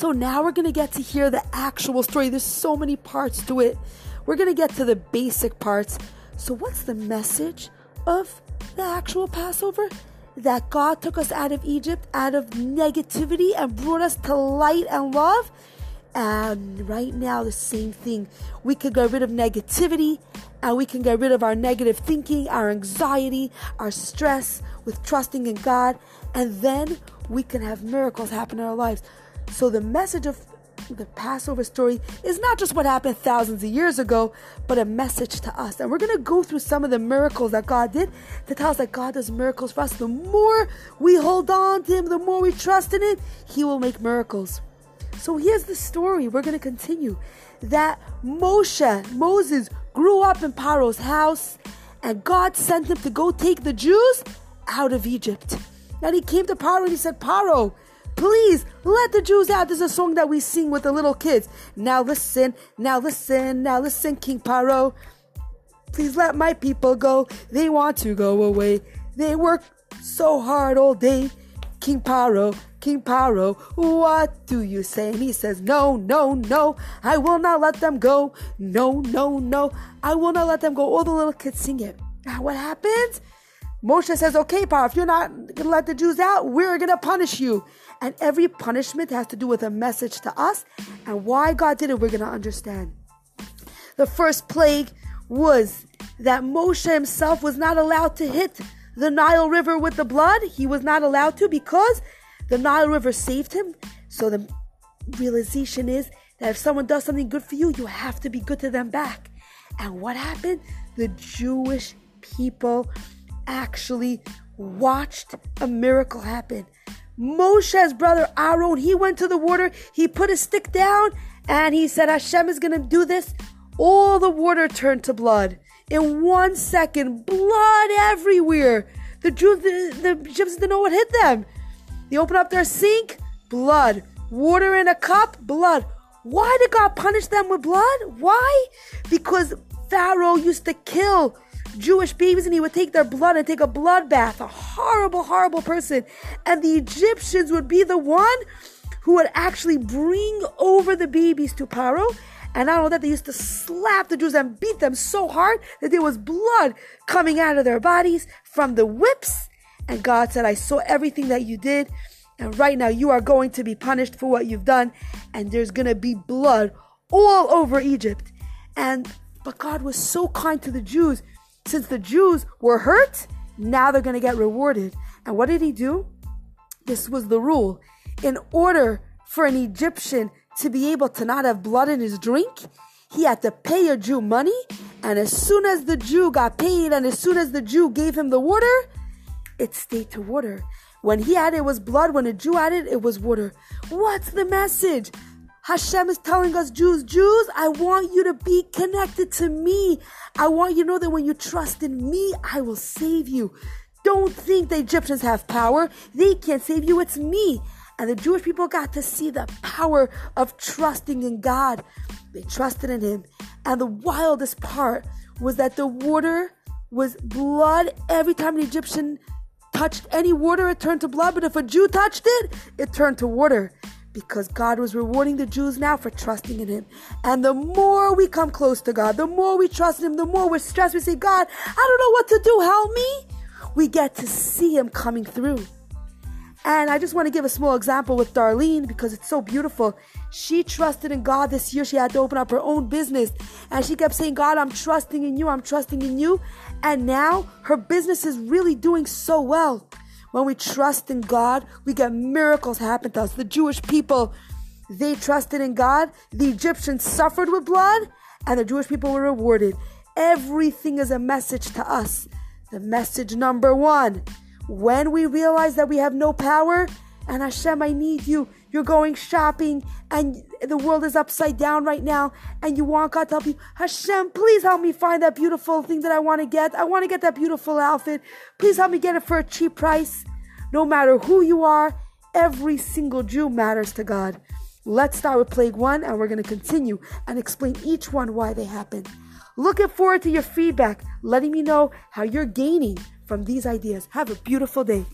So now we're going to get to hear the actual story. There's so many parts to it. We're going to get to the basic parts. So, what's the message of the actual Passover? That God took us out of Egypt, out of negativity, and brought us to light and love. And right now, the same thing. We can get rid of negativity and we can get rid of our negative thinking, our anxiety, our stress with trusting in God. And then we can have miracles happen in our lives. So, the message of the Passover story is not just what happened thousands of years ago, but a message to us. And we're going to go through some of the miracles that God did to tell us that God does miracles for us. The more we hold on to Him, the more we trust in Him, He will make miracles. So here's the story. We're going to continue. That Moshe, Moses, grew up in Paro's house, and God sent him to go take the Jews out of Egypt. And he came to Paro and he said, Paro, please let the Jews out. This is a song that we sing with the little kids. Now listen, now listen, now listen, King Paro. Please let my people go. They want to go away. They work so hard all day. King Paro, King Paro, what do you say? And he says, No, no, no, I will not let them go. No, no, no, I will not let them go. All the little kids sing it. Now, what happens? Moshe says, Okay, Paro, if you're not going to let the Jews out, we're going to punish you. And every punishment has to do with a message to us. And why God did it, we're going to understand. The first plague was that Moshe himself was not allowed to hit the Nile River with the blood. He was not allowed to because the Nile River saved him. So the realization is that if someone does something good for you, you have to be good to them back. And what happened? The Jewish people actually watched a miracle happen. Moshe's brother Aaron, he went to the water, he put his stick down, and he said, Hashem is going to do this. All the water turned to blood. In one second, blood everywhere. The Jews, the, the Egyptians didn't know what hit them. They opened up their sink, blood. Water in a cup, blood. Why did God punish them with blood? Why? Because Pharaoh used to kill Jewish babies and he would take their blood and take a blood bath. A horrible, horrible person. And the Egyptians would be the one who would actually bring over the babies to Pharaoh. And not only that, they used to slap the Jews and beat them so hard that there was blood coming out of their bodies from the whips and God said, I saw everything that you did. And right now you are going to be punished for what you've done. And there's going to be blood all over Egypt. And, but God was so kind to the Jews. Since the Jews were hurt, now they're going to get rewarded. And what did he do? This was the rule. In order for an Egyptian to be able to not have blood in his drink, he had to pay a Jew money. And as soon as the Jew got paid, and as soon as the Jew gave him the water, it stayed to water. When he had it was blood, when a Jew had it, it was water. What's the message? Hashem is telling us, Jews, Jews, I want you to be connected to me. I want you to know that when you trust in me, I will save you. Don't think the Egyptians have power. They can't save you. It's me. And the Jewish people got to see the power of trusting in God. They trusted in Him. And the wildest part was that the water was blood every time an Egyptian touched any water, it turned to blood. But if a Jew touched it, it turned to water. Because God was rewarding the Jews now for trusting in Him. And the more we come close to God, the more we trust Him, the more we're stressed. We say, God, I don't know what to do. Help me. We get to see Him coming through. And I just want to give a small example with Darlene because it's so beautiful. She trusted in God this year. She had to open up her own business. And she kept saying, God, I'm trusting in you. I'm trusting in you. And now her business is really doing so well. When we trust in God, we get miracles happen to us. The Jewish people, they trusted in God. The Egyptians suffered with blood, and the Jewish people were rewarded. Everything is a message to us. The message number one when we realize that we have no power, and Hashem, I need you. You're going shopping and the world is upside down right now, and you want God to help you. Hashem, please help me find that beautiful thing that I want to get. I want to get that beautiful outfit. Please help me get it for a cheap price. No matter who you are, every single Jew matters to God. Let's start with plague one, and we're going to continue and explain each one why they happen. Looking forward to your feedback, letting me know how you're gaining from these ideas. Have a beautiful day.